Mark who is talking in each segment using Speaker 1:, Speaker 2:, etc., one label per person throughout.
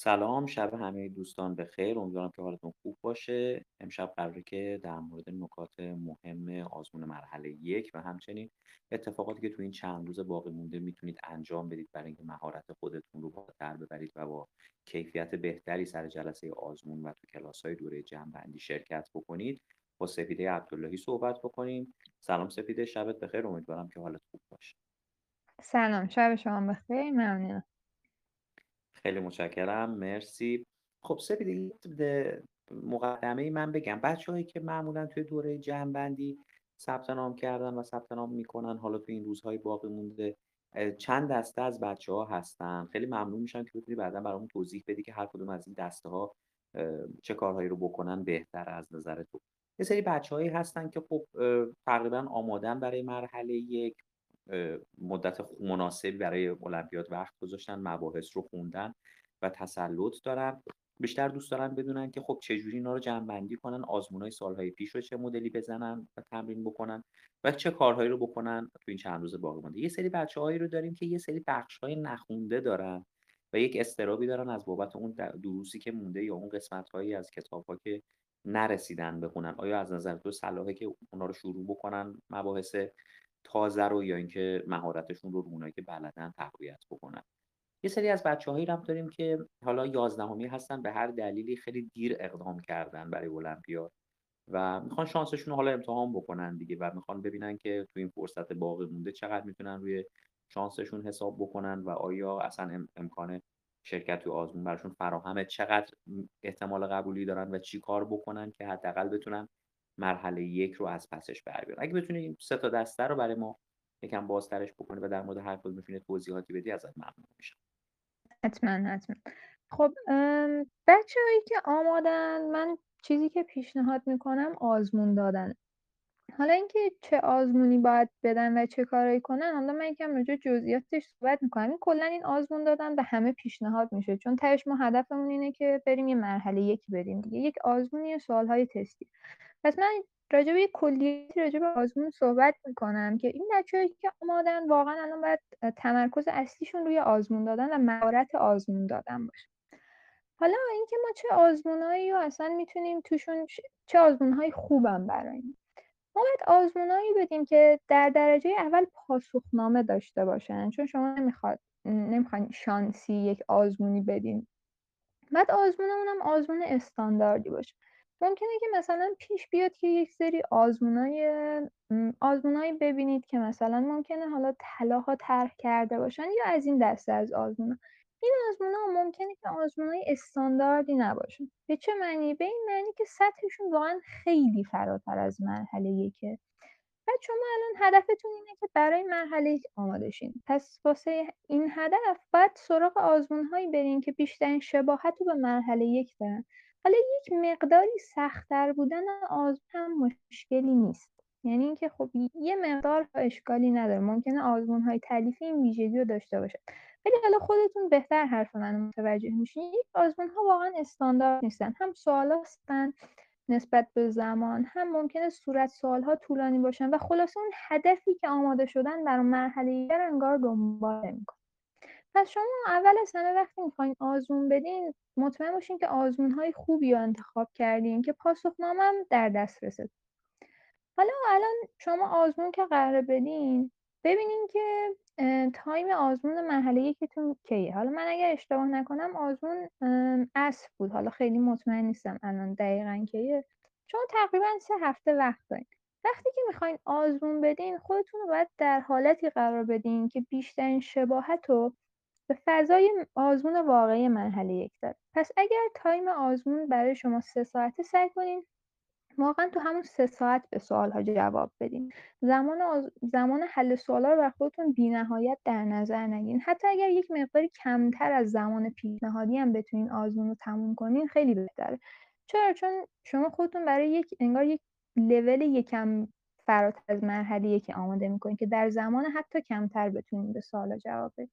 Speaker 1: سلام شب همه دوستان بخیر امیدوارم که حالتون خوب باشه. امشب قراره که در مورد نکات مهم آزمون مرحله یک و همچنین اتفاقاتی که تو این چند روز باقی مونده می‌تونید انجام بدید برای اینکه مهارت خودتون رو بالاتر ببرید و با کیفیت بهتری سر جلسه آزمون و تو کلاس های دوره جمع شرکت بکنید. با سپیده عبداللهی صحبت بکنیم. سلام سپیده شبت بخیر. امیدوارم که حالت خوب باشه.
Speaker 2: سلام شب شما بخیر. ممنونم.
Speaker 1: خیلی متشکرم مرسی. خب سپیده مقدمه من بگم. بچه هایی که معمولا توی دوره جمعبندی ثبت نام کردن و ثبت نام می‌کنن حالا توی این روزهای باقی مونده چند دسته از بچه ها هستن؟ خیلی ممنون میشم که بتونی بعدا برامون توضیح بدی که هر کدوم از این دسته ها چه کارهایی رو بکنن بهتر از نظر تو. یه سری بچه هایی هستن که خب تقریبا آمادن برای مرحله یک مدت مناسبی برای المپیاد وقت گذاشتن مباحث رو خوندن و تسلط دارن. بیشتر دوست دارن بدونن که خب چجوری اینا رو جمع بندی کنن های سالهای پیش رو چه مدلی بزنن و تمرین بکنن و چه کارهایی رو بکنن تو این چند روز باقی مونده یه سری بچه هایی رو داریم که یه سری بخش های نخونده دارن و یک استرابی دارن از بابت اون دروسی که مونده یا اون قسمت هایی از کتاب ها که نرسیدن بخونن آیا از نظر تو صلاحه که اونا رو شروع بکنن مباحث تازه رو یا اینکه مهارتشون رو رو که بلدن تقویت بکنن. یه سری از بچه هایی هم داریم که حالا یازدهمی هستن به هر دلیلی خیلی دیر اقدام کردن برای المپیاد و می‌خوان شانسشون رو حالا امتحان بکنن دیگه و می‌خوان ببینن که تو این فرصت باقی مونده چقدر می‌تونن روی شانسشون حساب بکنن و آیا اصلا امکان شرکت تو آزمون براشون فراهمه. چقدر احتمال قبولی دارن و چی کار بکنن که حداقل بتونن مرحله یک رو از پسش بر اگه بتونی این سه تا دسته رو برای ما یکم بازترش بکنی و در مورد هر کدوم می‌تونی توضیحاتی بدی ازت ممنون میشم.
Speaker 2: حتما حتما. خب بچه هایی که آمادن من چیزی که پیشنهاد می‌کنم آزمون دادن. حالا اینکه چه آزمونی باید بدن و چه کارایی کنن حالا من یکم راجع جزئیاتش صحبت می‌کنم. این کلا این آزمون دادن به همه پیشنهاد میشه. چون تهش ما هدفمون اینه که بریم یه مرحله یک بریم دیگه. یک آزمونی سوالهای تستی. پس من راجع به کلیتی راجع به آزمون صحبت می‌کنم که این بچه‌هایی که آمادن واقعا الان باید تمرکز اصلیشون روی آزمون دادن و مهارت آزمون دادن باشه. حالا اینکه ما چه آزمونایی رو اصلا می‌تونیم توشون چه آزمونهایی خوبن برای ما باید آزمونایی بدیم که در درجه اول پاسخنامه داشته باشن. چون شما نمی‌خواد نمی‌خواین شانسی یک آزمونی بدین. بعد آزمونمون هم آزمون استانداردی باشه. ممکنه که مثلا پیش بیاد که یک سری آزمونای آزمونایی ببینید که مثلا ممکنه حالا طلاها طرح کرده باشن یا از این دسته از آزمونا. این آزمونا ممکنه که آزمونای استانداردی نباشن. به چه معنی؟ به این معنی که سطحشون واقعا خیلی فراتر از مرحله یکه. و شما الان هدفتون اینه که برای مرحله آماده شین. پس واسه این هدف باید سراغ آزمونهایی برین که بیشترین شباهت رو به مرحله یک دارن. حالا یک مقداری سختتر بودن آزمون هم مشکلی نیست. یعنی اینکه خب یه مقدار اشکالی نداره. ممکنه آزمون های تعلیفی این ویژگی رو داشته باشه ولی حالا خودتون بهتر حرف من متوجه میشین. یک آزمون ها واقعا استاندارد نیستن. هم سوال هستن نسبت به زمان هم ممکنه صورت سوالها طولانی باشن و خلاصه اون هدفی که آماده شدن برای مرحله دیگر انگار دنبال نمیکن پس شما اول از همه وقتی می‌خواین آزمون بدین مطمئن باشین که آزمون های خوبی رو انتخاب کردین که پاسخنامه هم در دست رسید حالا الان شما آزمون که قرار بدین ببینین که تایم آزمون مرحله یکتون کیه. حالا من اگر اشتباه نکنم آزمون اصر بود. حالا خیلی مطمئن نیستم الان دقیقا کیه. شما تقریبا سه هفته وقت دارین. وقتی که می‌خواین آزمون بدین خودتون رو باید در حالتی قرار بدین که بیشترین شباهت رو به فضای آزمون واقعی مرحله یک داره پس اگر تایم آزمون برای شما سه ساعته سعی کنین واقعا تو همون سه ساعت به سوالها جواب بدین. زمان زمان حل سوالا رو بر خودتون بینهایت در نظر نگیرین. حتی اگر یک مقداری کمتر از زمان پیشنهادی هم بتونین آزمون رو تموم کنین خیلی بهتره. چرا؟ چون شما خودتون برای یک انگار یک لول یکم فراتر از مرحله که آماده می‌کنین که در زمان حتی کمتر بتونین به سوالا جواب بدین.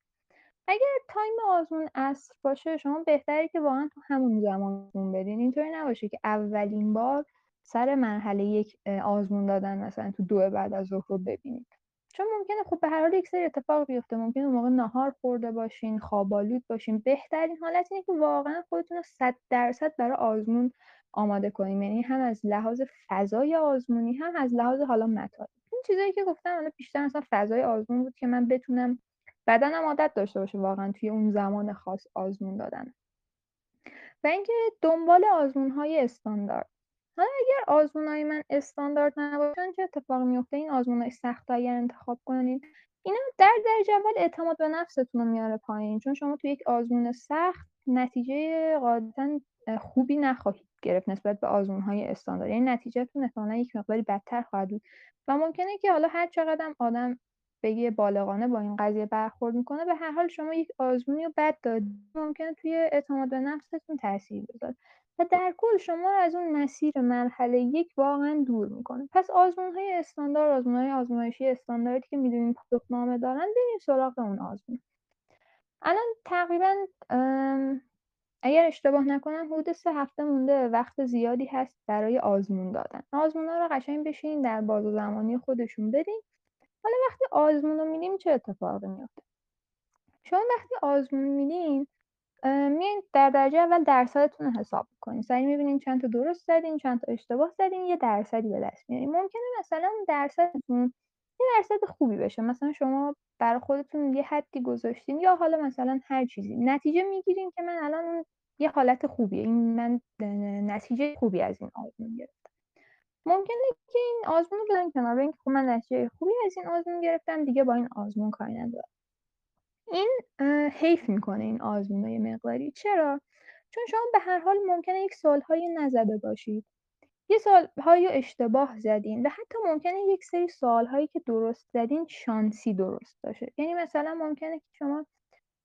Speaker 2: اگر تایم آزمون اصر باشه شما بهتره که واقعا تو همون زمان بدین اینطوری نباشه که اولین بار سر مرحله یک آزمون دادن مثلا تو دو بعد از ظهر رو ببینید. چون ممکنه خب به هر حال یک سری اتفاق بیفته. ممکنه اون موقع ناهار خورده باشین خوابالود باشین. بهترین حالت اینه که واقعا خودتون رو صد درصد برای آزمون آماده کنیم یعنی هم از لحاظ فضای آزمونی هم از لحاظ حالا مطالب. این چیزایی که گفتم حالا بیشتر مثلا فضای آزمون بود که من بتونم بدنم عادت داشته باشه واقعا توی اون زمان خاص آزمون دادن. و اینکه دنبال های استاندارد. حالا اگر های من استاندارد نباشن چه اتفاقی میفته این های سخت اگر انتخاب کنین اینا در درجه اول اعتماد به نفستون رو میاره پایین. چون شما توی یک آزمون سخت نتیجه قاعدتا خوبی نخواهید گرفت نسبت به های استاندارد. یعنی نتیجهتون احتمالا یک مقداری بدتر خواهد بود. و ممکنه که حالا هر چقدر آدم بگه بالغانه با این قضیه برخورد می‌کنه. به هر حال شما یک آزمونی رو بد دادید ممکنه توی اعتماد به نفستون تاثیر بذاره. و در کل شما رو از اون مسیر مرحله یک واقعا دور می‌کنه. پس آزمون های استاندارد آزمون های آزمایشی استانداردی که می‌دونیم پاسخنامه دارن بریم سراغ اون آزمون. الان تقریبا اگر اشتباه نکنم حدود سه هفته مونده وقت زیادی هست برای آزمون دادن. آزمون ها رو قشنگ بشین در باز زمانی خودشون بدین حالا وقتی آزمون رو میدیم چه اتفاقی میفته شما وقتی آزمون میدین میان در درجه اول درصدتون رو حساب کنین سعی می‌بینین چند تا درست زدین چند تا اشتباه زدین یه درصدی به دست میارین. ممکنه مثلا درصدتون یه درصد خوبی بشه مثلا شما برای خودتون یه حدی گذاشتین یا حالا مثلا هر چیزی. نتیجه می‌گیرین که من الان یه حالت خوبیه. این من نتیجه خوبی از این آزمون گرفتم. ممکنه که این آزمون رو بذارین کنار اینکه خب من نتیجه خوبی از این آزمون گرفتم دیگه با این آزمون کاری ندارم. این حیف می‌کنه این آزمون مقداری. چرا؟ چون شما به هر حال ممکنه یک سالهایی نزده باشید. یه سالهایی اشتباه زدین و حتی ممکنه یک سری سالهایی که درست زدین شانسی درست باشه. یعنی مثلا ممکنه که شما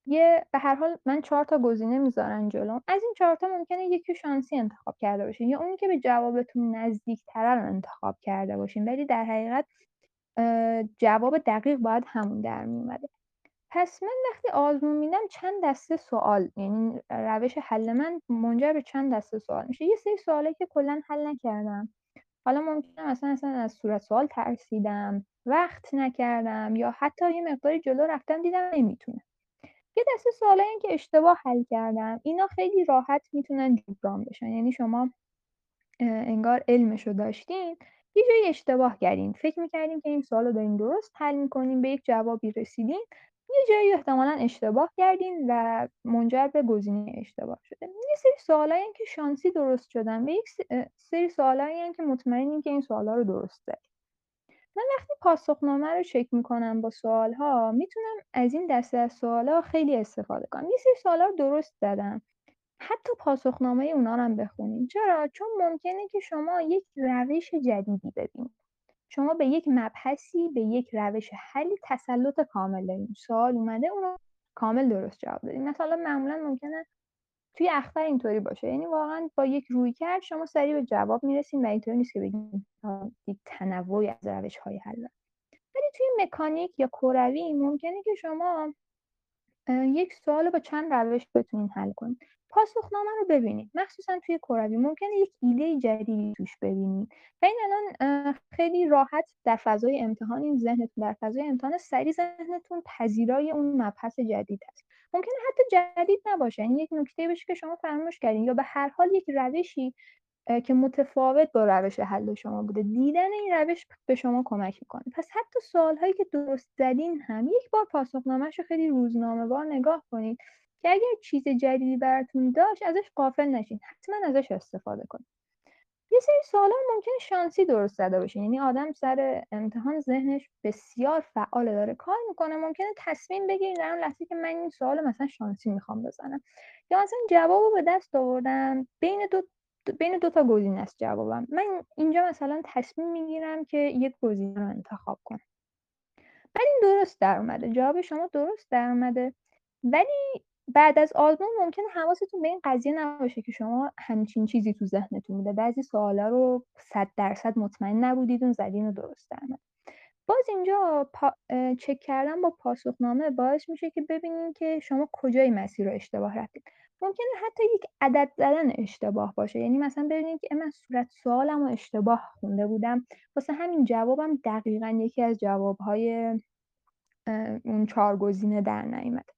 Speaker 2: یه به هر حال من چهار تا گزینه می‌ذارن جلوم. از این چهار تا ممکنه یکی شانسی انتخاب کرده باشین یا اونی که به جوابتون نزدیک تره رو انتخاب کرده باشین. ولی در حقیقت جواب دقیق باید همون در میومده پس من وقتی آزمون میدم چند دسته سوال یعنی روش حل من منجر به چند دسته سوال میشه. یه سری سوالی که کلا حل نکردم. حالا ممکنه مثلا اصلا از صورت سوال ترسیدم وقت نکردم یا حتی یه مقداری جلو رفتم دیدم نمی‌تونه. یه دسته سوالایی که اشتباه حل کردم اینا خیلی راحت می‌تونن جبران بشن. یعنی شما انگار علمشو داشتین یه جایی اشتباه کردین. فکر می‌کردین که این سوال رو دارین درست حل می‌کنین به یک جوابی رسیدین. یه جایی احتمالا اشتباه کردین و منجر به گزینه اشتباه شده. یه سری سوالایی که شانسی درست شدن و یک سری سوالایی که مطمئنین که این سوالا رو درست دارید من وقتی پاسخنامه رو چک می‌کنم با سوالها می‌تونم از این دسته از سوالا خیلی استفاده کنم. یه سری سوالا رو درست زدم. حتی پاسخنامه اونا رو هم بخونیم. چرا؟ چون ممکنه که شما یک روش جدیدی ببینید. شما به یک مبحثی به یک روش حلی تسلط کامل داریم سوال اومده اون رو کامل درست جواب دادیم مثلا معمولا ممکنه توی اختر اینطوری باشه. یعنی واقعا با یک روی کرد شما سریع به جواب می‌رسین و اینطوری نیست که بگیم تنوعی از روش های حل ولی توی مکانیک یا کروی ممکنه که شما یک سوال با چند روش بتونین حل کنید پاسخنامه رو ببینید مخصوصا توی کروی ممکنه یک ایده جدیدی توش ببینید و این الان خیلی راحت در فضای امتحان این ذهنتون در فضای امتحان سری ذهنتون پذیرای اون مبحث جدید هست. ممکنه حتی جدید نباشه. این یک نکته باشه که شما فراموش کردین یا به هر حال یک روشی که متفاوت با روش حل شما بوده. دیدن این روش به شما کمک می‌کنه. پس حتی سوال هایی که درست زدین هم یک بار پاسخنامهش رو خیلی روزنامه بار نگاه کنید که اگر چیز جدیدی براتون داشت ازش قافل نشین. حتما ازش استفاده کنید یه سری سوالا ممکن شانسی درست زده باشه یعنی آدم سر امتحان ذهنش بسیار فعال داره کار می‌کنه ممکنه تصمیم بگیری در اون لحظه که من این سوال مثلا شانسی می‌خوام بزنم. یا مثلا جوابو به دست آوردم بین دو بین دو تا گزینه است جوابم. من اینجا مثلا تصمیم می‌گیرم که یک گزینه رو انتخاب کنم. ولی این درست در اومده. جواب شما درست در اومده. ولی بعد از آزمون ممکنه حواستون به این قضیه نباشه که شما همچین چیزی تو ذهنتون بوده. بعضی سوالا رو صد درصد مطمئن نبودید اون زدین و درست درمد باز اینجا چک کردن با پاسخنامه باعث میشه که ببینین که شما کجای مسیر رو اشتباه رفتید. ممکنه حتی یک عدد زدن اشتباه باشه. یعنی مثلا ببینید که من صورت سوالمو اشتباه خونده بودم. واسه همین جوابم دقیقا یکی از جوابهای اون چهار گزینه در نیومد.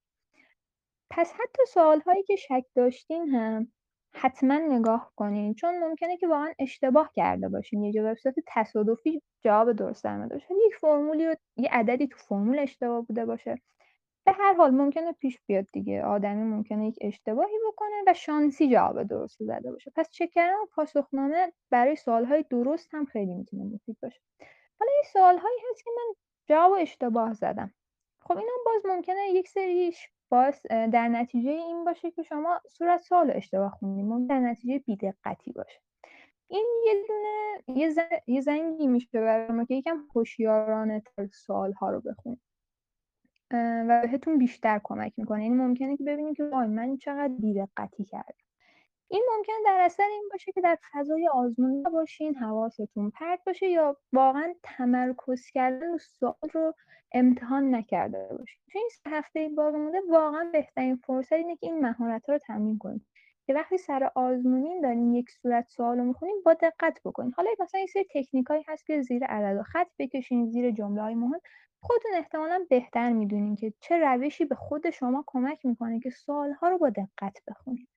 Speaker 2: پس حتی سوالهایی که شک داشتین هم حتما نگاه کنین چون ممکنه که واقعا اشتباه کرده باشین. یه جواب صورت تصادفی جواب درست باشه یک فرمولی و یه عددی تو فرمول اشتباه بوده باشه. به هر حال ممکنه پیش بیاد دیگه. آدمی ممکنه یک اشتباهی بکنه و شانسی جواب درست زده باشه. پس چک کردن پاسخنامه برای سوالهای درست هم خیلی می‌تونه مفید باشه. حالا یه سوالهایی هست که من جواب اشتباه زدم. خب اینا باز ممکنه یک سریش باز در نتیجه این باشه که شما صورت سوال اشتباه خوندین ممکن در نتیجه بیدقتی باشه. این یه دونه یه, زن... یه زنگی میشه برای ما که یکم هوشیارانه تر سوال ها رو بخونید و بهتون بیشتر کمک می‌کنه. یعنی ممکنه که ببینید که وای من چقدر بیدقتی کردم. این ممکن در اثر این باشه که در فضای آزمون باشین حواستون پرت باشه یا واقعا تمرکز کردن سوال رو امتحان نکرده باشین. تو این هفته باقی مونده واقعا بهترین فرصت اینه که این مهارت رو تمرین کنید که وقتی سر آزمونین دارین یک صورت سوال رو می‌خونین با دقت بکنین. حالا مثلا این سری تکنیکایی هست که زیر عدد و خط بکشین زیر جمله های مهم. خودتون احتمالا بهتر می‌دونین که چه روشی به خود شما کمک می‌کنه که سوالها رو با دقت بخونید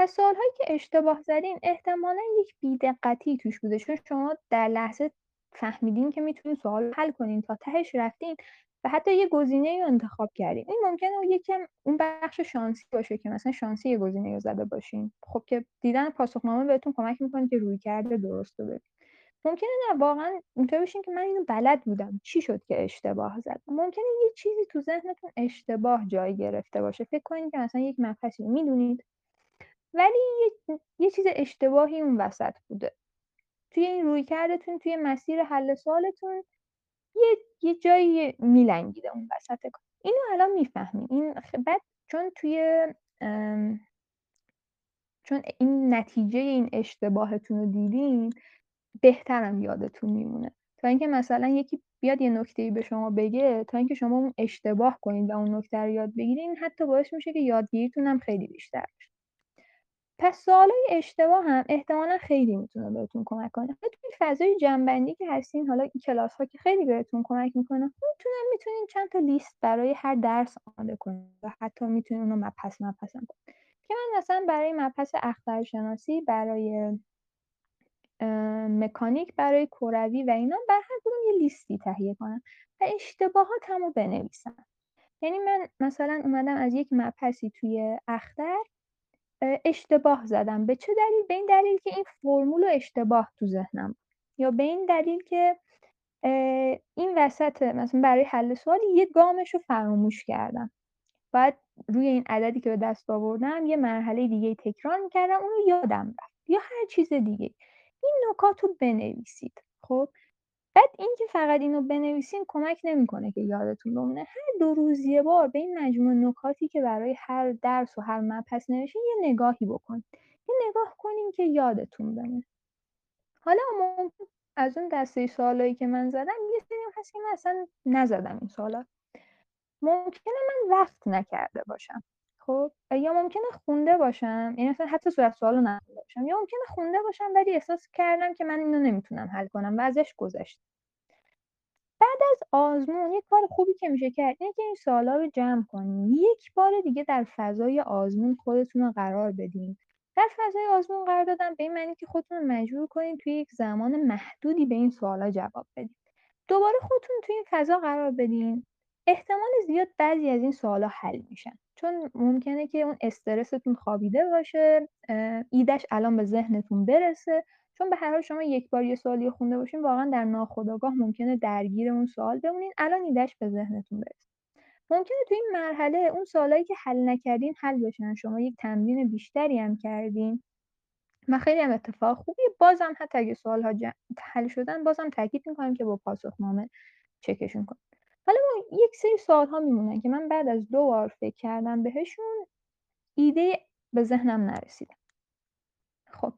Speaker 2: پس سوالهایی که اشتباه زدین احتمالا یک بیدقتی توش بوده چون شما در لحظه فهمیدین که می‌تونین سوال حل کنین تا تهش رفتین و حتی یه گزینه رو انتخاب کردین. این ممکنه یکم اون بخش شانسی باشه که مثلا شانسی یه گزینه رو زده باشین. خب که دیدن پاسخنامه بهتون کمک می‌کنه که روی کرده درست رو ممکنه نه واقعا اینطور بشین که من اینو بلد بودم. چی شد که اشتباه زد؟ ممکنه یه چیزی تو ذهنتون اشتباه جای گرفته باشه. فکر کنید که مثلا یک مبحثی می‌دونید؟ ولی یه, یه چیز اشتباهی اون وسط بوده. توی این روی کردتون توی مسیر حل سوالتون یه, یه جایی میلنگیده اون وسط اینو الان می‌فهمیم. این بعد چون توی چون این نتیجه این اشتباهتون رو دیدین بهترم یادتون میمونه. تا اینکه مثلا یکی بیاد یه نکته به شما بگه تا اینکه شما اون اشتباه کنید و اون نکته رو یاد بگیرین حتی باعث میشه که یادگیریتون هم خیلی بیشتر بشه. پس سوالای اشتباه هم احتمالا خیلی می‌تونه بهتون کمک کنه. حتی توی فضای جنبندی که هستین حالا این کلاس ها که خیلی بهتون کمک می‌کنه می‌تونن می‌تونین چند تا لیست برای هر درس آماده کنید و حتی می‌تونین اونو مپس مپس کنید که من مثلا برای مبحث اخترشناسی برای مکانیک برای کروی و اینا بر هر کدوم یه لیستی تهیه کنم و اشتباهاتم رو بنویسم. یعنی من مثلا اومدم از یک مبحثی توی اختر اشتباه زدم. به چه دلیل؟ به این دلیل که این فرمول اشتباه تو ذهنم. یا به این دلیل که این وسط مثلا برای حل سوال یه گامش رو فراموش کردم. باید روی این عددی که به دست آوردم یه مرحله دیگه تکرار می‌کردم اون رو یادم رفت. یا هر چیز دیگه. این نکات رو بنویسید. خب؟ بعد اینکه فقط اینو بنویسین کمک نمی‌کنه که یادتون بمونه. هر دو روز یه بار به این مجموعه نکاتی که برای هر درس و هر مبحث نوشین یه نگاهی بکنید یه نگاه کنین که یادتون بمونه. حالا از اون دسته سوالایی که من زدم یه سری هست که من اصلا نزدم این سوالا. ممکنه من وقت نکرده باشم. خب یا ممکنه خونده باشم یعنی مثلا حتی صورت سوال رو باشم یا ممکنه خونده باشم ولی احساس کردم که من اینو نمی‌تونم حل کنم و ازش گذشت. بعد از آزمون یک کار خوبی که میشه کرد اینه که این سوالا رو جمع کنیم. یک بار دیگه در فضای آزمون خودتون رو قرار بدین. در فضای آزمون قرار دادن به این معنی که خودتون رو مجبور کنین توی یک زمان محدودی به این سوالا جواب بدین. دوباره خودتون توی این فضا قرار بدین. احتمال زیاد بعضی از این سوالا حل میشن. چون ممکنه که اون استرستون خوابیده باشه ایدش الان به ذهنتون برسه. چون به هر حال شما یک بار یه سوالی خونده باشین واقعا در ناخودآگاه ممکنه درگیر اون سوال بمونین. الان ایدش به ذهنتون برسه. ممکنه تو این مرحله اون سوالایی که حل نکردین حل بشن. شما یک تمرین بیشتری هم کردین. و خیلی هم اتفاق خوبی بازم حتی اگه سوال ها حل شدن بازم تاکید می‌کنم که با پاسخنامه چکشون کنید حالا ما یک سری سوال ها میمونن که من بعد از دو بار فکر کردم بهشون ایده به ذهنم نرسیده. خب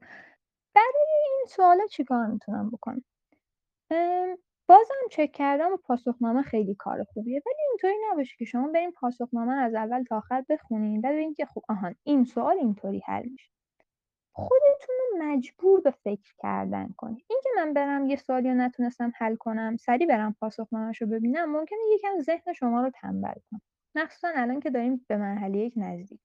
Speaker 2: برای این سوالا چیکار می‌تونم بکنم؟ با بازم چک کردن و پاسخنامه خیلی کار خوبیه ولی اینطوری نباشه که شما برین پاسخنامه از اول تا آخر بخونین بعد ببینید که خب آهان این سوال اینطوری حل میشه. خودتون رو مجبور به فکر کردن کنید اینکه من برم یه سوالی رو نتونستم حل کنم سریع برم پاسخنامه‌ش رو ببینم ممکنه یکم ذهن شما رو تنبل کنه. مخصوصا الان که داریم به مرحله یک نزدیک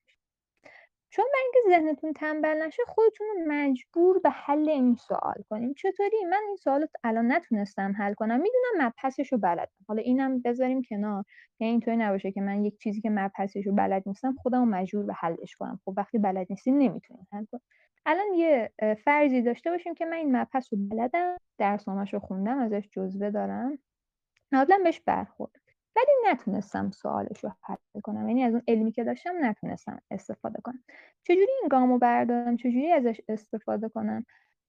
Speaker 2: چون برای اینکه ذهنتون تنبل نشه خودتون رو مجبور به حل این سوال کنیم. چطوری؟ من این سوال الان نتونستم حل کنم. می‌دونم مبحثش رو بلدم حالا اینم بذاریم کنار. یعنی اینطوری نباشه که من یک چیزی که مبحثش رو بلد نیستم خودم مجبور به حلش کنم. خب وقتی بلد نیستین نمی‌تونین حل کنیم الان یه فرضی داشته باشیم که من این مبحث رو بلدم درسنامه‌ش رو خوندم ازش جزوه دارم. قبلا بهش برخورد. ولی نتونستم سوالش رو حل کنم یعنی از اون علمی که داشتم نتونستم استفاده کنم. چجوری این گامو بردارم؟ چجوری ازش استفاده کنم؟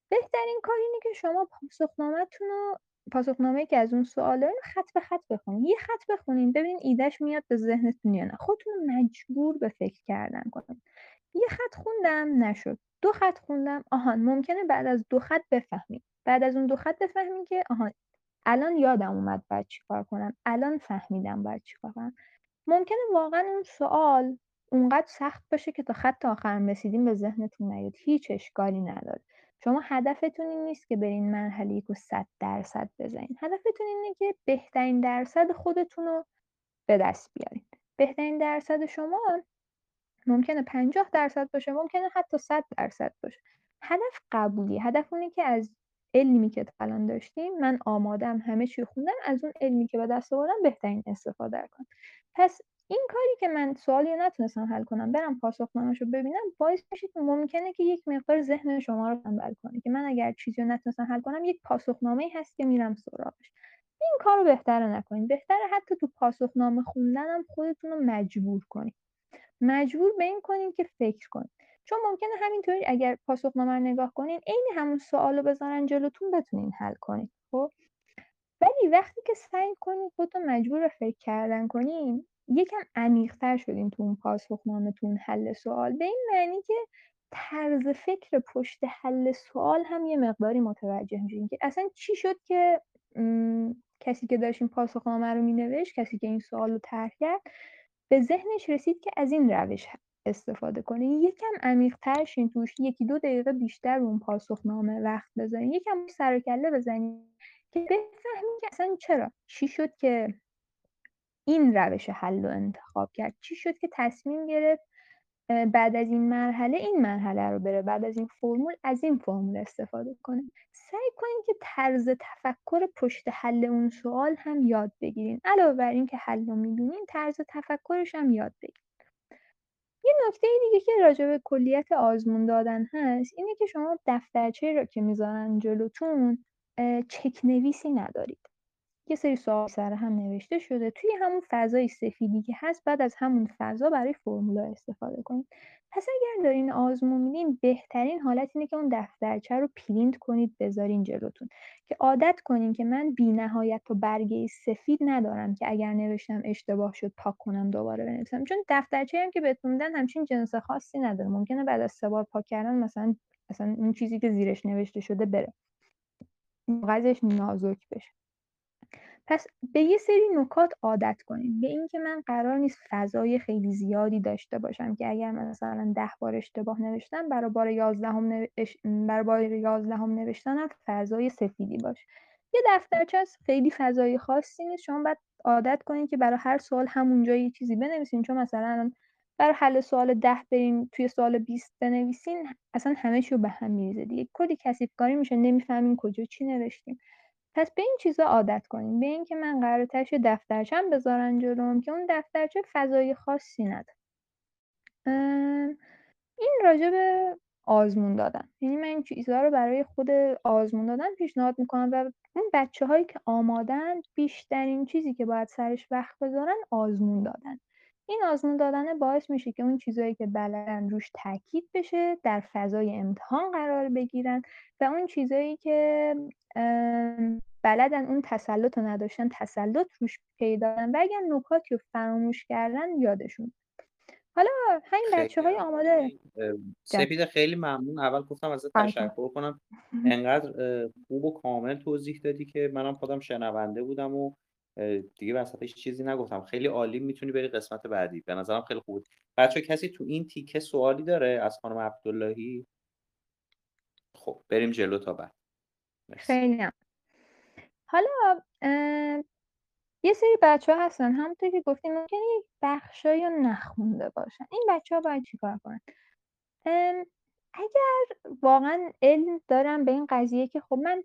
Speaker 2: بهترین کار اینه که شما پاسخنامهتون رو پاسخنامه که از اون سواله رو خط به خط بخونید یه خط بخونید ببینید ایدهش میاد به ذهنتون یا نه. خودتون مجبور به فکر کردن کنید یه خط خوندم نشد. دو خط خوندم آهان ممکنه بعد از دو خط بفهمید بعد از اون دو خط بفهمید که آهان الان یادم اومد باید چیکار کنم الان فهمیدم باید چیکار کنم. ممکنه واقعا اون سوال اونقدر سخت باشه که تا خط آخر رسیدیم به ذهنتون نیاد. هیچ اشکالی نداره. شما هدفتون این نیست که برین مرحله یک و صد درصد بزنین. هدفتون اینه که بهترین درصد خودتون رو به دست بیارین. بهترین درصد شما ممکنه 50 درصد باشه ممکنه حتی 100 درصد باشه. هدف قبولی هدف اونه که از علمی که الان داشتیم من آمادم همه چی خوندم از اون علمی که به دست آوردم بهترین استفاده کنم. پس این کاری که من سوالی نتونستم حل کنم برم پاسخنامه‌شو ببینم باعث میشه که ممکنه که یک مقدار ذهن شما رو تنبل کنه که من اگر چیزی رو نتونستم حل کنم یک پاسخنامه هست که میرم سراغش. این کار رو بهتره نکنید. بهتره حتی تو پاسخنامه خوندنم خودتون رو مجبور کنید. مجبور به این کنید که فکر کنید چون ممکنه همینطوری اگر پاسخنامه رو نگاه کنین عین همون سوال رو بذارن جلوتون بتونین حل کنید خب؟ ولی وقتی که سعی کنید خودتون مجبور به فکر کردن کنین یکم عمیق‌تر شدین تو اون پاسخنامه‌تون حل سوال. به این معنی که طرز فکر پشت حل سوال هم یه مقداری متوجه میشین که اصلا چی شد که کسی که داشت این پاسخنامه رو مینوشت کسی که این سوال رو طرح کرد به ذهنش رسید که از این روش استفاده کنین یکم عمیق‌تر شین توش یکی دو دقیقه بیشتر اون پاسخنامه وقت بذارین یکم سر و کله بزنین که بفهمین که اصلا چرا. چی شد که این روش حل رو انتخاب کرد؟ چی شد که تصمیم گرفت بعد از این مرحله این مرحله رو بره. بعد از این فرمول از این فرمول استفاده کنه. سعی کنین که طرز تفکر پشت حل اون سوال هم یاد بگیرین. علاوه بر این که حل رو می‌دونین طرز تفکرش هم یاد بگیرین. یه نکته دیگه که راجع به کلیت آزمون دادن هست اینه که شما دفترچه رو که می‌ذارن جلوتون چک نویسی ندارید. یه سری سوال سر هم نوشته شده. توی همون فضای سفیدی که هست بعد از همون فضا برای فرمولا استفاده کنید. پس اگر دارین آزمون میدین بهترین حالت اینه که اون دفترچه رو پرینت کنید بذارین جلوتون. که عادت کنین که من بی نهایت تا برگه سفید ندارم که اگر نوشتم اشتباه شد پاک کنم دوباره بنویسم. چون دفترچه هم که بهتون میدن همچین جنس خاصی نداره. ممکنه بعد از سه بار پاک کردن مثلا مثلا اون چیزی که زیرش نوشته شده بره. کاغذش نازک بشه. پس به یه سری نکات عادت کنیم. به اینکه من قرار نیست فضای خیلی زیادی داشته باشم که اگر مثلا ده بار اشتباه نوشتم برای بار یازدهم نوش... برای یازدهم نوشتنم فضای سفیدی باشه. یه دفترچه از خیلی فضای خاصی نیست. شما باید عادت کنین که برای هر سوال همونجا یه چیزی بنویسین. چون مثلا برای حل سوال ده برین توی سوال 20 بنویسین اصلا همه رو به هم میریزه دیگه. کلی کثیف کاری میشه. نمی‌فهمین کجا چی نوشتیم پس به این چیزا عادت کنیم. به اینکه من قرار تش دفترچم بذارن جلوم که اون دفترچه فضای خاصی نداره. این راجع به آزمون دادن. یعنی من این چیزها رو برای خود آزمون دادن پیشنهاد می‌کنم و اون بچه هایی که آمادن بیشترین چیزی که باید سرش وقت بذارن آزمون دادن. این آزمون دادن باعث میشه که اون چیزهایی که بلدن روش تاکید بشه در فضای امتحان قرار بگیرن و اون چیزهایی که بلدن اون تسلط رو نداشتن تسلط روش پیدا و اگر نکاتی رو فراموش کردن یادشون حالا همین
Speaker 1: خیلی
Speaker 2: بچه‌های
Speaker 1: هم
Speaker 2: آماده
Speaker 1: عالی. اه،
Speaker 2: جان
Speaker 1: سپید خیلی ممنون اول گفتم ازت
Speaker 2: می‌کنم.
Speaker 1: تشکر کنم انقدر خوب و کامل توضیح دادی که منم خودم شنونده بودم و دیگه وسطش چیزی نگفتم. خیلی عالی می‌تونی بری قسمت بعدی. به نظرم خیلی خوب بچه کسی تو این تیکه سوالی داره از خانم عبداللهی؟ خب بریم جلو تا بعد.
Speaker 2: خیلی. حالا یه سری بچه ها هستن. همونطور که گفتیم ممکنه یک بخشایی رو نخونده باشن. این بچه ها باید چیکار کنن؟ اگر واقعا علم دارم به این قضیه که خب من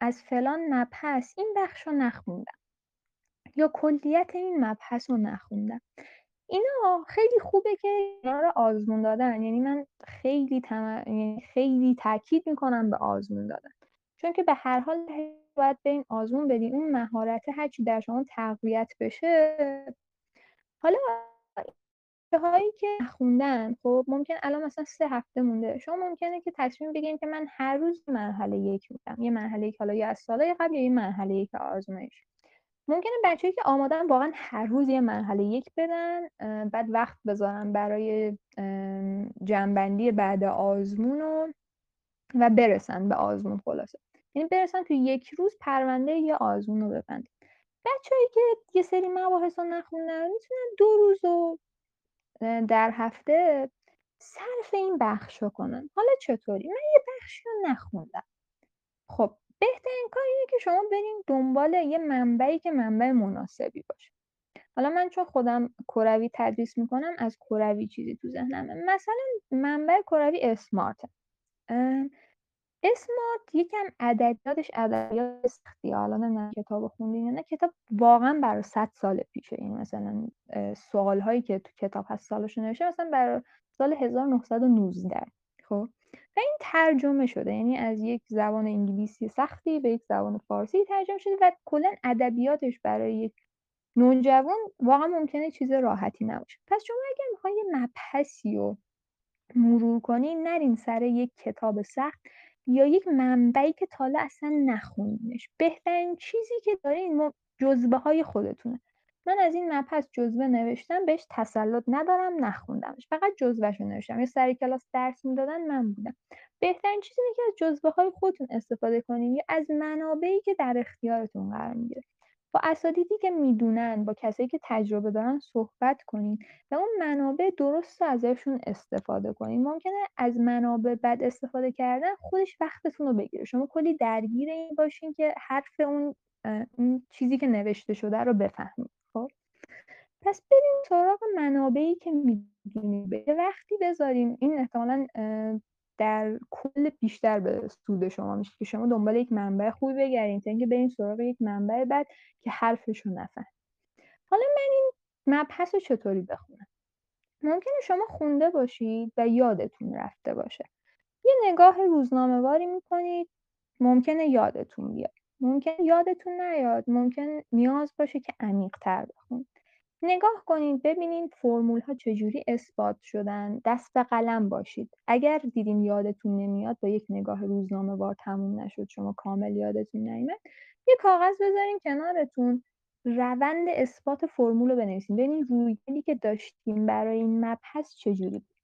Speaker 2: از فلان مبحث این بخش رو نخوندم. یا کلیت این مبحث رو نخوندم. اینا خیلی خوبه که اینا رو آزمون دادن. یعنی من خیلی تم... یعنی خیلی تاکید می‌کنم به آزمون دادن. چون که به هر حال باید به این آزمون بدین اون مهارت هرچی در شما تقویت بشه. حالا هایی که نخوندن خب ممکن الان مثلا سه هفته مونده. شما ممکنه که تصمیم بگیرین که من هر روز مرحله یک میدم یه مرحله یک حالا یا از سالهای قبل یا یه مرحله یک آزمایش. ممکنه بچه‌ای که آمادن واقعا هر روز یه مرحله یک بدن بعد وقت بذارن برای ام، جمع‌بندی بعد آزمون و و برسن به آزمون خلاصه. یعنی برسن تو یک روز پرونده یه آزمون رو ببندن. بچه‌ای که یه سری مباحث رو نخوندن می‌تونن دو روز و در هفته صرف این بخش رو کنن. حالا چطوری؟ من یه بخشی رو نخوندم. خب بهترین کار اینه که شما برین دنبال یه منبعی که منبع مناسبی باشه. حالا من چون خودم کروی تدریس می‌کنم از کروی چیزی تو ذهنمه. مثلا منبع کروی اسمارت. اسمارت یکم ادبیاتش ادبیات سختیه حالا نمی‌دونم کتاب خوندین نه. کتاب واقعا برای 100 سال پیشه. این مثلا سوال هایی که تو کتاب هست سالش نوشته مثلا برای سال 1919 خب؟ و این ترجمه شده. یعنی از یک زبان انگلیسی سختی به یک زبان فارسی ترجمه شده و کلا ادبیاتش برای یک نوجوان واقعا ممکنه چیز راحتی نباشه. پس شما اگر می‌خواین یه مبحثی رو مرور کنین نرین سر یک کتاب سخت یا یک منبعی که تا حالا اصلا نخوندینش. بهترین چیزی که دارین جزوه های خودتونه. من از این مبحث جزوه نوشتم بهش تسلط ندارم نخوندمش. فقط جزوهش رو نوشتم. یا سر کلاس درس می‌دادن من بودم. بهترین چیزی اینه که از جزوه های خودتون استفاده کنین. یا از منابعی که در اختیارتون قرار می‌گیره. با اساتیدی که می‌دونن با کسایی که تجربه دارن صحبت کنین و اون منابع درست رو ازشون استفاده کنین. ممکنه از منابع بد استفاده کردن خودش وقتتون رو بگیره. شما کلی درگیر این باشین که حرف اون اون چیزی که نوشته شده رو بفهمید پس بریم سراغ منابعی که می‌دونید وقتی بذارین این احتمالا در کل بیشتر به سود شما میشه که شما دنبال یک منبع خوبی بگردین تا اینکه برین سراغ یک منبع بعد که حرفش رو نفهم حالا من این مبحث رو چطوری بخونم؟ ممکنه شما خونده باشید و یادتون رفته باشه. یه نگاه روزنامه واری می‌کنید ممکنه یادتون بیاد. ممکن یادتون نیاد. ممکن نیاز باشه که عمیق تر بخونید. نگاه کنید ببینید فرمول ها چجوری اثبات شدن. دست به قلم باشید. اگر دیدین یادتون نمیاد با یک نگاه روزنامه وار تموم نشد شما کامل یادتون نیمد یه کاغذ بذارین کنارتون. روند اثبات فرمول رو بنویسین. ببینید رویکردی که داشتیم برای این مبحث چجوری بود.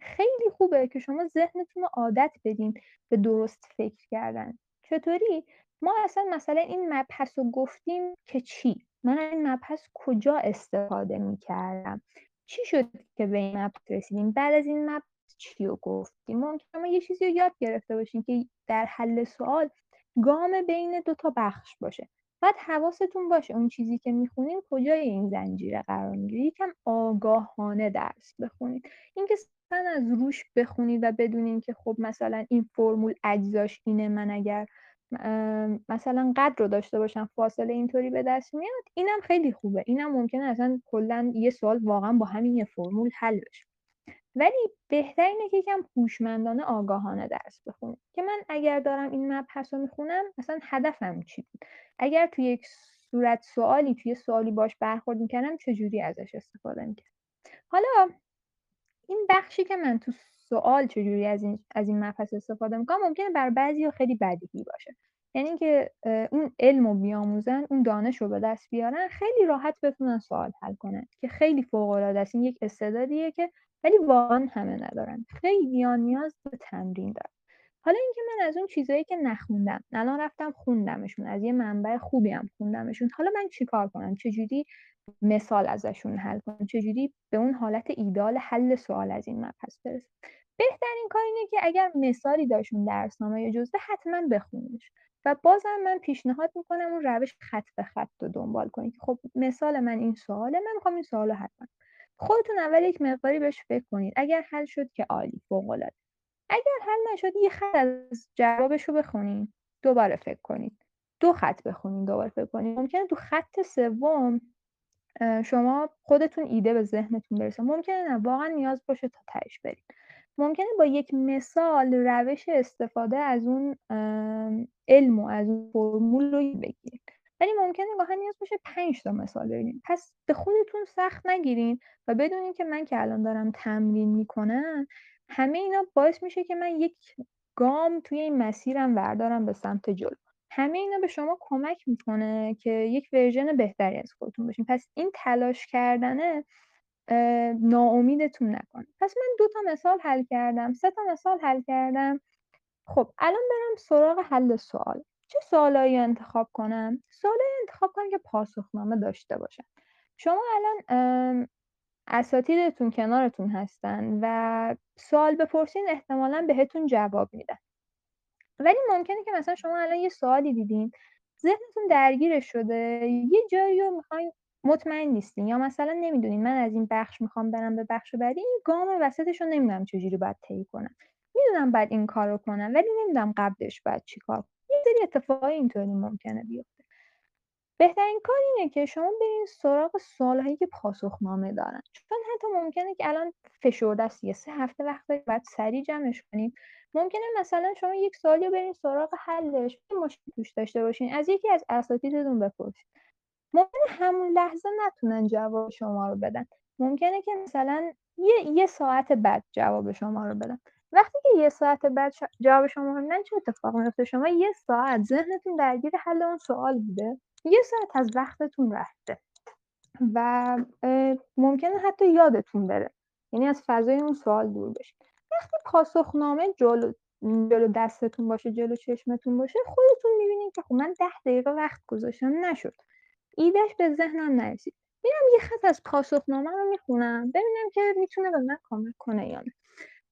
Speaker 2: خیلی خوبه که شما ذهنتون رو عادت بدین به درست فکر کردن. چطوری؟ ما اصلا مثلا این مبحث رو گفتیم که چی؟ من این مبحث کجا استفاده می کردم چی شد که به این مبحث رسیدیم؟ بعد از این مبحث چی رو گفتیم؟ ممکنه ما یه چیزی رو یاد گرفته باشیم که در حل سوال گام بین دو تا بخش باشه. بعد حواستون باشه اون چیزی که می‌خونین کجای این زنجیره قرار می‌گیره؟ یکم آگاهانه درس بخونید اینکه از روش بخونید و بدونین که خب مثلا این فرمول اجزاش اینه من اگر مثلا قدر رو داشته باشم فاصله اینطوری به دست میاد اینم خیلی خوبه. اینم ممکنه اصلا کلا یه سوال واقعا با همین یه فرمول حل بشه. ولی بهترینه که یکم هوشمندانه آگاهانه درس بخونید که من اگر دارم این مبحث رو می‌خونم مثلا هدفم چی بود؟ اگر توی یک صورت سوالی توی سوالی باش برخورد می‌کردم چجوری ازش استفاده می‌کردم؟ حالا این بخشی که من تو سوال چجوری از این از این مبحث استفاده می‌کنم؟ ممکنه بر بعضی خیلی بدیهی باشه. یعنی که اون علم رو بیاموزن اون دانش رو به دست بیارن خیلی راحت بتونن سوال حل کنن که خیلی فوق العاده است. این یک استعدادیه که ولی واقعا همه ندارن. خیلی نیاز به تمرین دارن. حالا اینکه من از اون چیزایی که نخوندم الان رفتم خوندمشون از یه منبع خوبی هم خوندمشون. حالا من چیکار کنم؟ چجوری مثال ازشون حل کنم؟ چجوری به اون حالت ایدال حل سوال از این مبحث برسم؟ بهترین کار اینه که اگر مثالی داشتون درسنامه یا جزوه حتما بخونیش و بازم من پیشنهاد می‌کنم اون روش خط به خط رو دنبال کنید خب مثال من این سواله من می‌خوام این سوال رو خودتون اول یک مقداری بهش فکر کنید. اگر حل شد که عالی فوق اگر حل نشد یه خط از جوابش رو بخونید دوباره فکر کنید. دو خط بخونید دوباره فکر کنید ممکنه تو خط سوم شما خودتون ایده به ذهنتون برسه. ممکنه نه واقعا نیاز باشه تا تهش برید. ممکنه با یک مثال روش استفاده از اون علم و از اون فرمول رو بگیرید ولی ممکنه گاهی نیاز باشه پنج تا مثال ببینید پس به خودتون سخت نگیرین و بدونین که من که الان دارم تمرین می‌کنم همه اینا باعث میشه که من یک گام توی این مسیرم وردارم به سمت جلو. همه اینا به شما کمک می‌کنه که یک ورژن بهتری از خودتون باشین. پس این تلاش کردنه ناامیدتون نکنه. پس من دو تا مثال حل کردم سه تا مثال حل کردم. خب الان برم سراغ حل سوال. چه سوالایی انتخاب کنم؟ سوالایی انتخاب کنم که پاسخنامه داشته باشن شما الان اساتیدتون کنارتون هستن و سوال بپرسین احتمالا بهتون جواب میدن. ولی ممکنه که مثلا شما الان یه سوالی دیدین ذهنتون درگیرش شده یه جایی رو می‌خواین مطمئن نیستین یا مثلا نمی‌دونین من از این بخش می‌خوام برم به بخش بعدی این گام وسطش رو نمی‌دونم چجوری باید طی کنم. می‌دونم بعد این کار رو کنم ولی نمی‌دونم قبلش باید چیکار یه سری اتفاقای اینطوری ممکنه بیفته. بهترین کار اینه که شما برین سراغ سوالهایی که پاسخنامه دارن. چون حتی ممکنه که الان فشرده است یه سه هفته وقت دارید باید سریع جمعش کنیم ممکنه مثلا شما یک سوالی رو برین سراغ حلش مشکل توش داشته باشین از یکی از اساتیدتون بپرسید. ممکنه همون لحظه نتونن جواب شما رو بدن. ممکنه که مثلا یه, یه ساعت بعد جواب شما رو بدن. وقتی که یه ساعت بعد جواب شما رو چه اتفاق میفته؟ شما یه ساعت ذهنتون درگیر حل اون سوال بوده. یه ساعت از وقتتون رفته. و ممکنه حتی یادتون بره. یعنی از فضای اون سوال دور بشید وقتی پاسخنامه جلو جلو دستتون باشه جلو چشمتون باشه خودتون می‌بینید که خب من ده دقیقه وقت گذاشتم نشد. ایدهش به ذهنم نرسید. میرم یه خط از پاسخنامه رو می‌خونم ببینم که می‌تونه به من کمک کنه یا نه.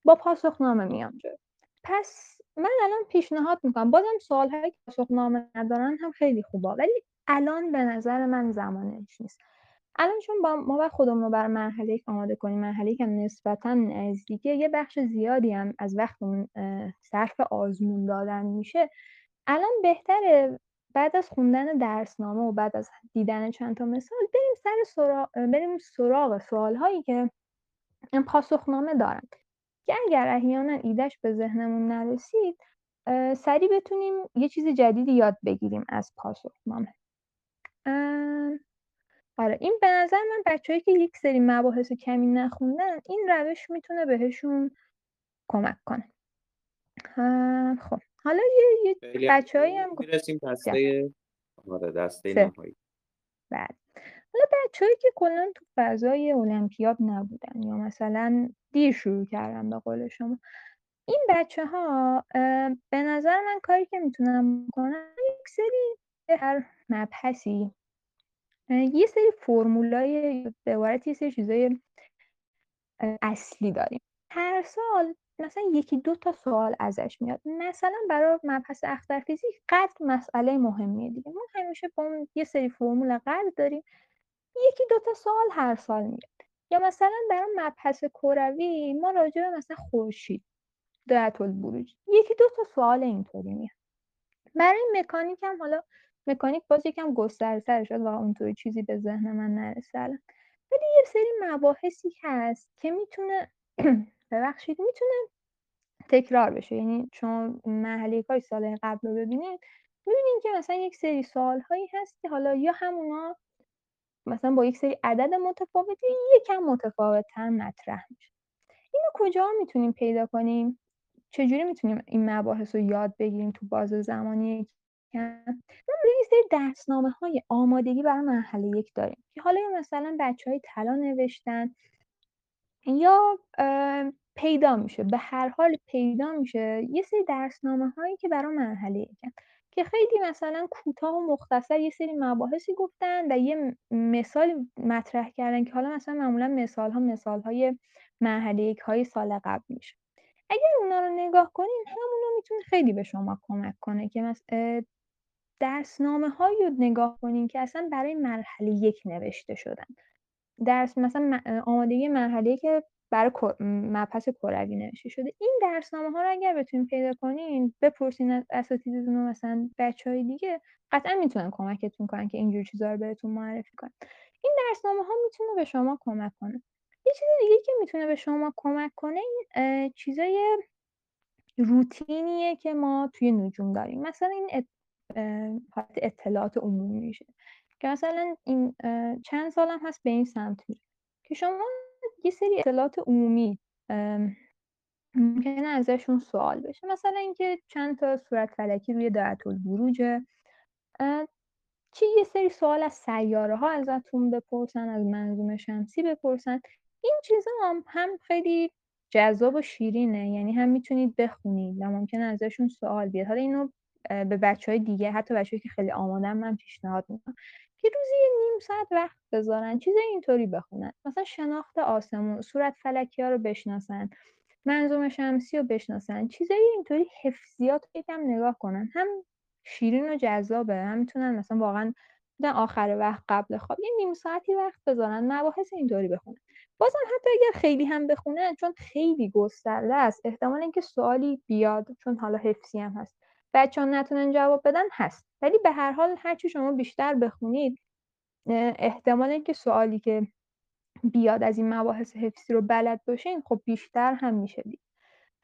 Speaker 2: با پاسخنامه میام جلو. پس من الان پیشنهاد می‌کنم. بازم سوال که پاسخنامه ندارن هم خیلی خوبه ولی الان به نظر من زمانش نیست. الان چون با ما باید خودمون رو بر مرحله آماده کنیم مرحله که نسبتا نزدیکه یه بخش زیادی هم از وقتمون صرف آزمون دادن میشه الان بهتره بعد از خوندن درسنامه و بعد از دیدن چند تا مثال بریم سر سراغ بریم سراغ سوال هایی که پاسخنامه دارن که اگر احیانا ایدهش به ذهنمون نرسید سریع بتونیم یه چیز جدیدی یاد بگیریم از پاسخنامه. آره این به نظر من بچه‌هایی که یک سری مباحث کمی نخوندن این روش می‌تونه بهشون کمک کنه. خب. حالا یه, یه بچه‌هایی هم
Speaker 1: می‌رسیم دسته آره دسته نهایی.
Speaker 2: بله حالا بچه‌هایی که کلا تو فضای المپیاد نبودن یا مثلا دیر شروع کردن به قول شما این بچه ها به نظر من کاری که می‌تونم کنم یک سری هر مبحثی یه سری فرمولای به عبارت یه سری چیزای اصلی داریم. هر سال مثلا یکی دو تا سوال ازش میاد. مثلا برای مبحث اختر فیزیک قدر مسئله مهمیه دیگه. ما همیشه با اون یه سری فرمول قدر داریم. یکی دو تا سوال هر سال میاد. یا مثلا برای مبحث کروی ما راجع به مثلا خورشید دایت البروج یکی دو تا سوال اینطوری میاد. برای مکانیک هم حالا مکانیک باز یکم گسترده شد و اونطوری چیزی به ذهن من نرسه ولی یه سری مباحثی هست که می‌تونه ببخشید می‌تونه تکرار بشه. یعنی چون مرحله کاری سال قبل رو ببینید می‌بینید که مثلا یک سری سوال هایی هست که حالا یا همونا مثلا با یک سری عدد متفاوتی یکم متفاوت تر مطرح میشه. اینو کجا می‌تونیم پیدا کنیم؟ چجوری می‌تونیم این مباحث رو یاد بگیریم تو باز زمانی ما یه سری های آمادگی برای مرحله یک داریم که حالا مثلا های طلا نوشتن یا پیدا میشه به هر حال پیدا میشه. یه سری هایی که برای مرحله یکن که خیلی مثلا کوتاه و مختصر یه سری مباحثی گفتن و یه مثال مطرح کردن که حالا مثلا معمولا مثال ها مثال های مرحله یک های سال قبل میشه. اگر اونا رو نگاه کنین همونا می‌تونه خیلی به شما کمک کنه که مثلا درسنامه هایی رو نگاه کنین که اصلا برای مرحله یک نوشته شدن. درس مثلا آمادگی مرحله که برای مبحث کروی نوشته شده. این درسنامه ها رو اگر بتونین پیدا کنین بپرسین از اساتیدتون و مثلا بچه های دیگه قطعا می‌تونن کمکتون کنن که اینجور چیزا رو بهتون معرفی کنن. این درسنامه ها می‌تونه به شما کمک کنه. یه چیز دیگه که می‌تونه به شما کمک کنه این چیزای روتینیه که ما توی نجوم داریم. مثلا این اطلاعات عمومی میشه. که مثلا این چند سالم هست به این سمت میره که شما یه سری اطلاعات عمومی ممکنه ازشون سوال بشه. مثلا اینکه چند تا صورت فلکی روی دایره البروجه چی یه سری سوال از سیاره ها ازتون بپرسن از منظوم شمسی بپرسن. این چیزا هم, هم خیلی جذاب و شیرینه. یعنی هم می‌تونید بخونید و ممکنه ازشون سوال بیاد. حالا اینو به بچه های دیگه حتی بچه که خیلی آمادن من پیشنهاد می‌کنم. که روزی یه نیم ساعت وقت بذارن چیز اینطوری بخونن. مثلا شناخت آسمون صورت فلکی ها رو بشناسن منظوم شمسی رو بشناسن چیزای اینطوری حفظیات یکم نگاه کنن. هم شیرین و جذابه هم می‌تونن مثلا واقعا آخر وقت قبل خواب یه نیم ساعتی وقت بذارن مباحث اینطوری بخونن. بازم حتی اگر خیلی هم بخونن چون خیلی گسترده است احتمال اینکه سوالی بیاد چون حالا حفظی هم هست. بچه ها نتونن جواب بدن هست. ولی به هر حال هرچی شما بیشتر بخونید احتمال اینکه سوالی که بیاد از این مباحث حفظی رو بلد باشین خب بیشتر هم میشه دید.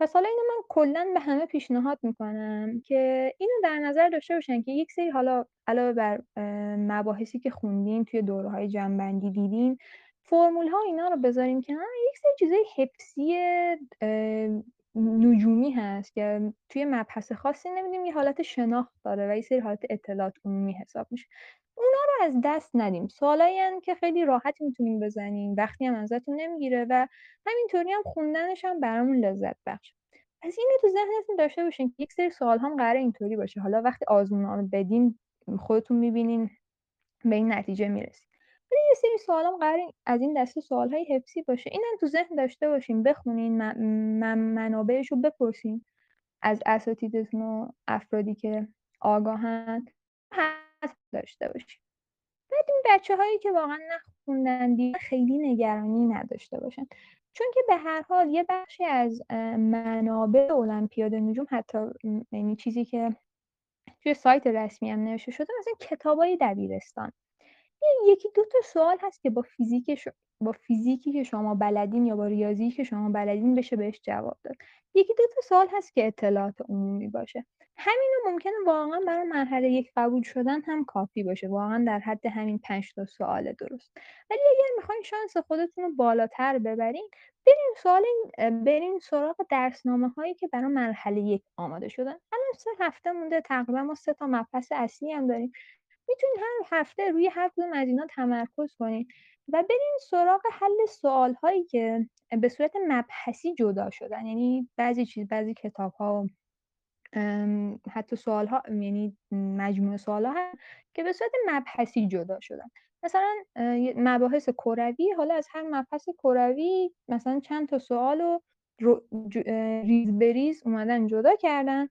Speaker 2: پس حالا اینو من کلا به همه پیشنهاد می‌کنم که اینو در نظر داشته باشن که یک سری حالا علاوه بر مباحثی که خوندین توی دوره های جنبندی دیدین فرمول ها اینا رو بذاریم که یک سری چیزای حفظی نجومی هست که توی مبحث خاصی نمیدیم یه حالت شناخت داره و یه سری حالت اطلاعات عمومی حساب میشه. اونا رو از دست ندیم. سوالایی که خیلی راحت می‌تونیم بزنیم وقتی هم ازتون نمی‌گیره و همینطوری هم خوندنش هم برامون لذت بخش پس اینو تو ذهنتون داشته باشین که یک سری سوال هم قرار اینطوری باشه. حالا وقتی آزمون رو بدین خودتون می‌بینین به این نتیجه می‌رسید. ولی یه سری سوال هم قرار از این دسته سوال های حفظی باشه. اینم تو ذهن داشته باشین بخونین منابعش رو بپرسین از اساتیدتون و افرادی که آگاهن داشته باشیم بعد این بچه هایی که واقعا نخوندن دیگه خیلی نگرانی نداشته باشن. چون که به هر حال یه بخشی از منابع المپیاد نجوم حتی یعنی چیزی که توی سایت رسمی هم نوشته شده مثلا کتاب های دبیرستان. یکی دو تا سوال هست که با فیزیک با فیزیکی که شما بلدین یا با ریاضی که شما بلدین بشه بهش جواب داد. یکی دو تا سوال هست که اطلاعات عمومی باشه. همینو ممکنه واقعا برای مرحله یک قبول شدن هم کافی باشه. واقعا در حد همین پنج تا سوال درست. ولی اگر می‌خواین شانس خودتون رو بالاتر ببرین برین سوال برین سراغ درسنامه هایی که برای مرحله یک آماده شدن. الان سه هفته مونده تقریبا ما سه تا مبحث اصلی هم داریم. می‌تونید هر هفته روی هر کدوم از اینا تمرکز کنین و برین سراغ حل سوال هایی که به صورت مبحثی جدا شدن. یعنی بعضی چیز بعضی کتاب ها حتی سوال ها یعنی مجموعه سوال ها که به صورت مبحثی جدا شدن. مثلا مباحث کروی حالا از هر مبحث کروی مثلا چند تا سوال رو ریز بریز اومدن جدا کردن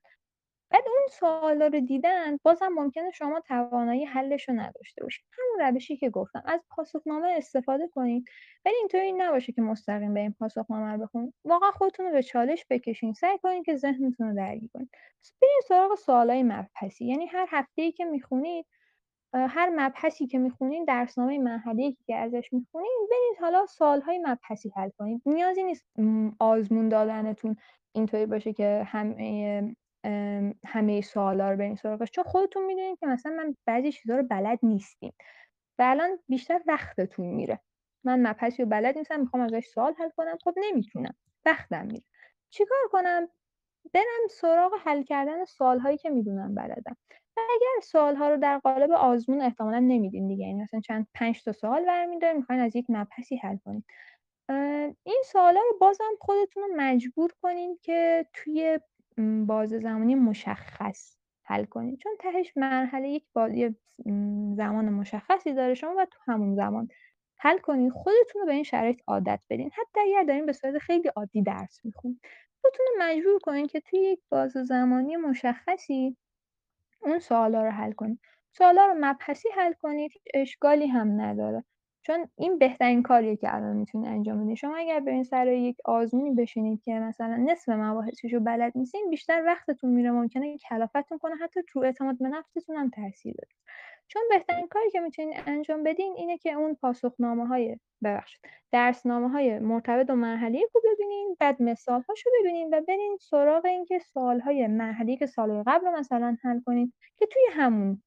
Speaker 2: بعد اون سوالا رو دیدن بازم ممکنه شما توانایی حلش رو نداشته باشید. همون روشی که گفتم از پاسخنامه استفاده کنید. ولی اینطوری نباشه که مستقیم به این پاسخنامه رو بخونید. واقعا خودتون رو به چالش بکشین. سعی کنید که ذهنتون رو درگیر کنید برین سراغ سوالای مبحثی. یعنی هر هفته ای که می‌خونید هر مبحثی که می‌خونین درسنامه مرحله که ازش می‌خونین برید حالا سالهای مبحثی حل کنید. نیازی نیست آزمون دادنتون اینطوری باشه که همه همه سوالا رو برین سراغش. چون خودتون می‌دونید که مثلا من بعضی چیزها رو بلد نیستیم. و الان بیشتر وقتتون میره. من مبحثی رو بلد نیستم می‌خوام ازش سوال حل کنم. خب نمی‌تونم. وقتم میره. چیکار کنم؟ برم سراغ حل کردن سوال هایی که می‌دونم بلدم. اگر سوال‌ها رو در قالب آزمون احتمالا نمیدین دیگه. یعنی مثلا چند 5 تا سوال برمی‌دارین می‌خواین از یک مبحثی حل کنین. این سوالا رو بازم خودتون رو مجبور کنین که توی بازه زمانی مشخص حل کنین چون تهش مرحله یک بازی زمان مشخصی داره شما باید تو همون زمان حل کنین خودتون رو به این شرایط عادت بدین. حتی اگر دارین به صورت خیلی عادی درس می‌خونین. خودتون رو مجبور کنین که توی یک بازه زمانی مشخصی اون سوالا رو حل کنید. سوالا رو مبحثی حل کنید. اشکالی هم نداره. چون این بهترین کاریه که الان می‌تونید انجام بدین. شما اگر برین سر یک آزمونی بشینید که مثلا نصف مباحثش رو بلد نیستین بیشتر وقتتون میره ممکنه کلافتون کنه حتی تو اعتماد به نفستون هم تاثیر داره. چون بهترین کاری که می‌تونین انجام بدین اینه که اون پاسخنامه‌های ببخشید درسنامه‌های مرتبط با مرحله رو ببینین بعد مثال‌هاشو ببینین و برین سراغ اینکه سوال‌های مرحله که سال‌های قبل رو مثلا حل کنین که توی همون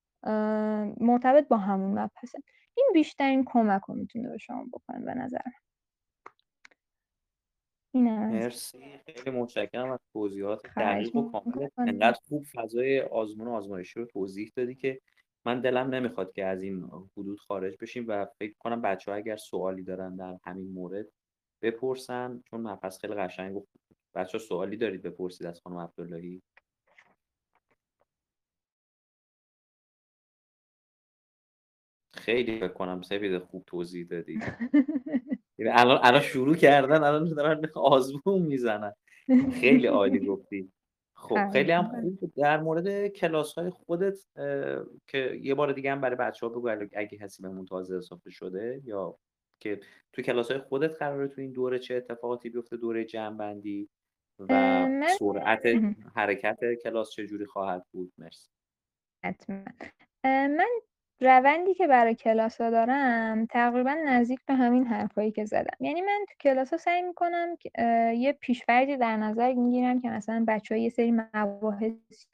Speaker 2: مرتبط با همون مبحثه این بیشترین کمک رو می‌تونه به شما بکنه به نظر
Speaker 1: مرسی. خیلی متشکرم از توضیحات دقیق و کامل. انقدر خوب فضای آزمون و آزمایشی رو توضیح دادی که من دلم نمی‌خواد که از این حدود خارج بشیم و فکر کنم بچه ها اگر سوالی دارن در همین مورد بپرسن چون مبحث خیلی قشنگ و بچه ها سوالی دارید بپرسید از خانم عبداللهی؟ خیلی فکر کنم سپید خوب توضیح دادی. یعنی الان الان شروع کردن الان دارن آزمون می‌زنن. خیلی عالی گفتی. خب خیلی هم خوب در مورد کلاس های خودت که یه بار دیگه هم برای بچه ها بگو اگه کسی بهمون تازه اضافه شده یا که تو کلاس های خودت قراره تو این دوره چه اتفاقاتی بیفته دوره جمع و سرعت حرکت کلاس چجوری خواهد بود؟ مرسی.
Speaker 2: من روندی که برای کلاس ها دارم تقریبا نزدیک به همین حرفایی که زدم. یعنی من تو کلاس ها سعی می‌کنم یه پیشفرضی در نظر می‌گیرم که مثلا بچه یه سری مباحث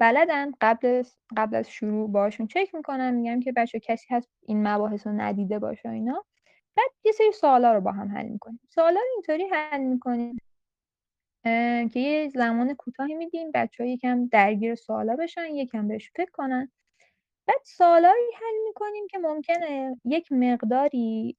Speaker 2: بلدن قبل قبل از شروع باشون چک می‌کنم میگم که بچه کسی هست این مباحث رو ندیده باشه اینا. بعد یه سری سوالا رو با هم حل می‌کنیم. سوالا رو اینطوری حل می‌کنیم که یه زمان کوتاهی میدیم بچه ها یکم درگیر سوالا بشن یکم بهش فکر کنن. بعد سوالایی حل می‌کنیم که ممکنه یک مقداری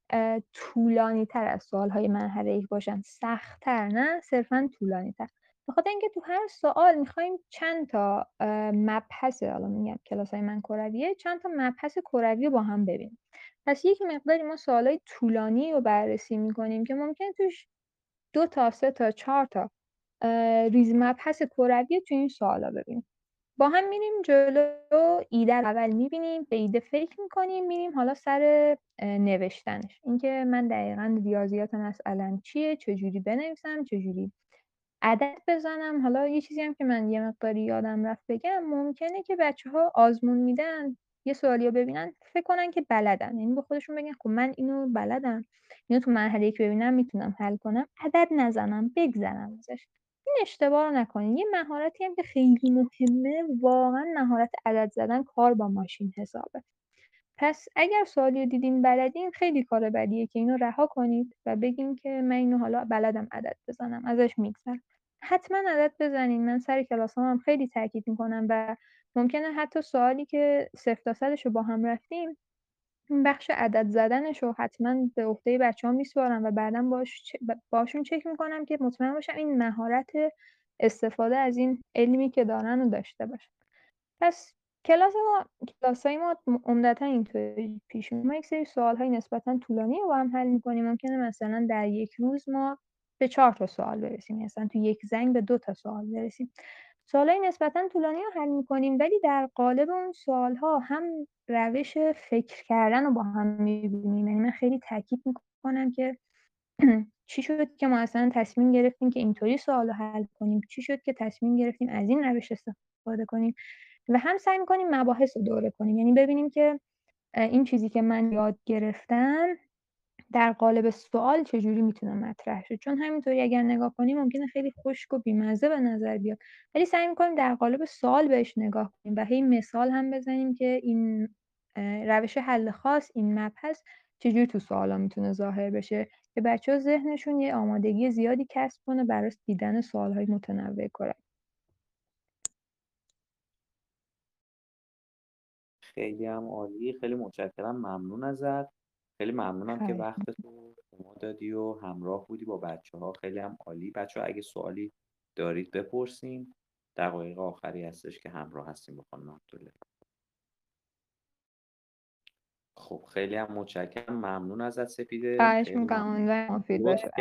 Speaker 2: تر از سوالهای مرحله یک باشن. سختتر نه؟ صرفا تر بخاطر اینکه تو هر سوال می‌خوایم چند تا مبحث حالا میگم کلاس های من کرویه چند تا مبحث کروی رو با هم ببینیم. پس یک مقداری ما سوالای طولانی رو بررسی می‌کنیم که ممکن توش دو تا سه تا چهار تا ریز مبحث کروی تو این سوالا ببینیم. با هم میریم جلو ایده رو اول می‌بینیم به ایده فکر می‌کنیم میریم حالا سر نوشتنش. اینکه من دقیقا ریاضیات مسئله چیه چجوری بنویسم چجوری عدد بزنم. حالا یه چیزی هم که من یه مقداری یادم رفت بگم ممکنه که بچه ها آزمون میدن یه سوالی رو ببینن فکر کنن که بلدن. یعنی به خودشون بگن خب من اینو بلدم اینو تو مرحله که ببینم می‌تونم حل کنم. عدد نزنم بگذرم ازش. این اشتباه رو نکنین. یه مهارتی هم که خیلی مهمه واقعا مهارت عدد زدن کار با ماشین حسابه. پس اگر سوالی رو دیدین بلدین خیلی کار بدیه که اینو رها کنید و بگین که من اینو حالا بلدم عدد بزنم ازش میگذرم. حتما عدد بزنین. من سر کلاس هم خیلی تاکید می‌کنم و ممکنه حتی سوالی که صفر تا صدش رو با هم رفتیم بخش عدد زدنش رو حتما به عهده ها میسپارم و بعدا باش باشون چک می‌کنم که مطمئن باشم این مهارت استفاده از این علمی که دارن رو داشته باشن. پس کلاس ما های ما عمدتا اینطوری پیش ما یک سری سوال های نسبتا طولانی رو هم حل می‌کنیم. ممکنه مثلا در یک روز ما به چهار تا سوال برسیم. مثلا تو یک زنگ به دو تا سوال برسیم. سوالای نسبتا طولانی رو حل می‌کنیم ولی در قالب اون سوالها هم روش فکر کردن رو با هم می‌بینیم. یعنی من خیلی تاکید می‌کنم که چی شد که ما اصلا تصمیم گرفتیم که اینطوری سوال رو حل کنیم؟ چی شد که تصمیم گرفتیم از این روش استفاده کنیم؟ و هم سعی می‌کنیم مباحث رو دوره کنیم. یعنی ببینیم که این چیزی که من یاد گرفتم در قالب سوال چجوری می‌تونه مطرح شه؟ چون همینطوری اگر نگاه کنیم ممکنه خیلی خشک و بیمزه به نظر بیاد. ولی سعی می‌کنیم در قالب سوال بهش نگاه کنیم و هی مثال هم بزنیم که این روش حل خاص این مبحث چجوری تو سوالا می‌تونه ظاهر بشه که بچه ها ذهنشون یه آمادگی زیادی کسب کنه برای دیدن سوال های متنوع کنه
Speaker 1: خیلی هم عالی خیلی متشکرم ممنون ازت. خیلی ممنونم که وقت تو به ما دادی و همراه بودی با بچه ها خیلی هم عالی. بچه ها اگه سوالی دارید بپرسیم دقایق آخری هستش که همراه هستیم با خانم عبدالله. خب خیلی هم متشکرم. ممنون ازت سپیده.
Speaker 2: خواهش می‌کنم. مفید باشه.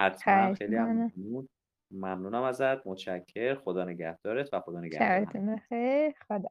Speaker 1: حتما خیلی هم ممنون. ممنونم ازت. متشکر. خدا نگهدارت و خدا نگهدار
Speaker 2: شبتون بخیر. خدا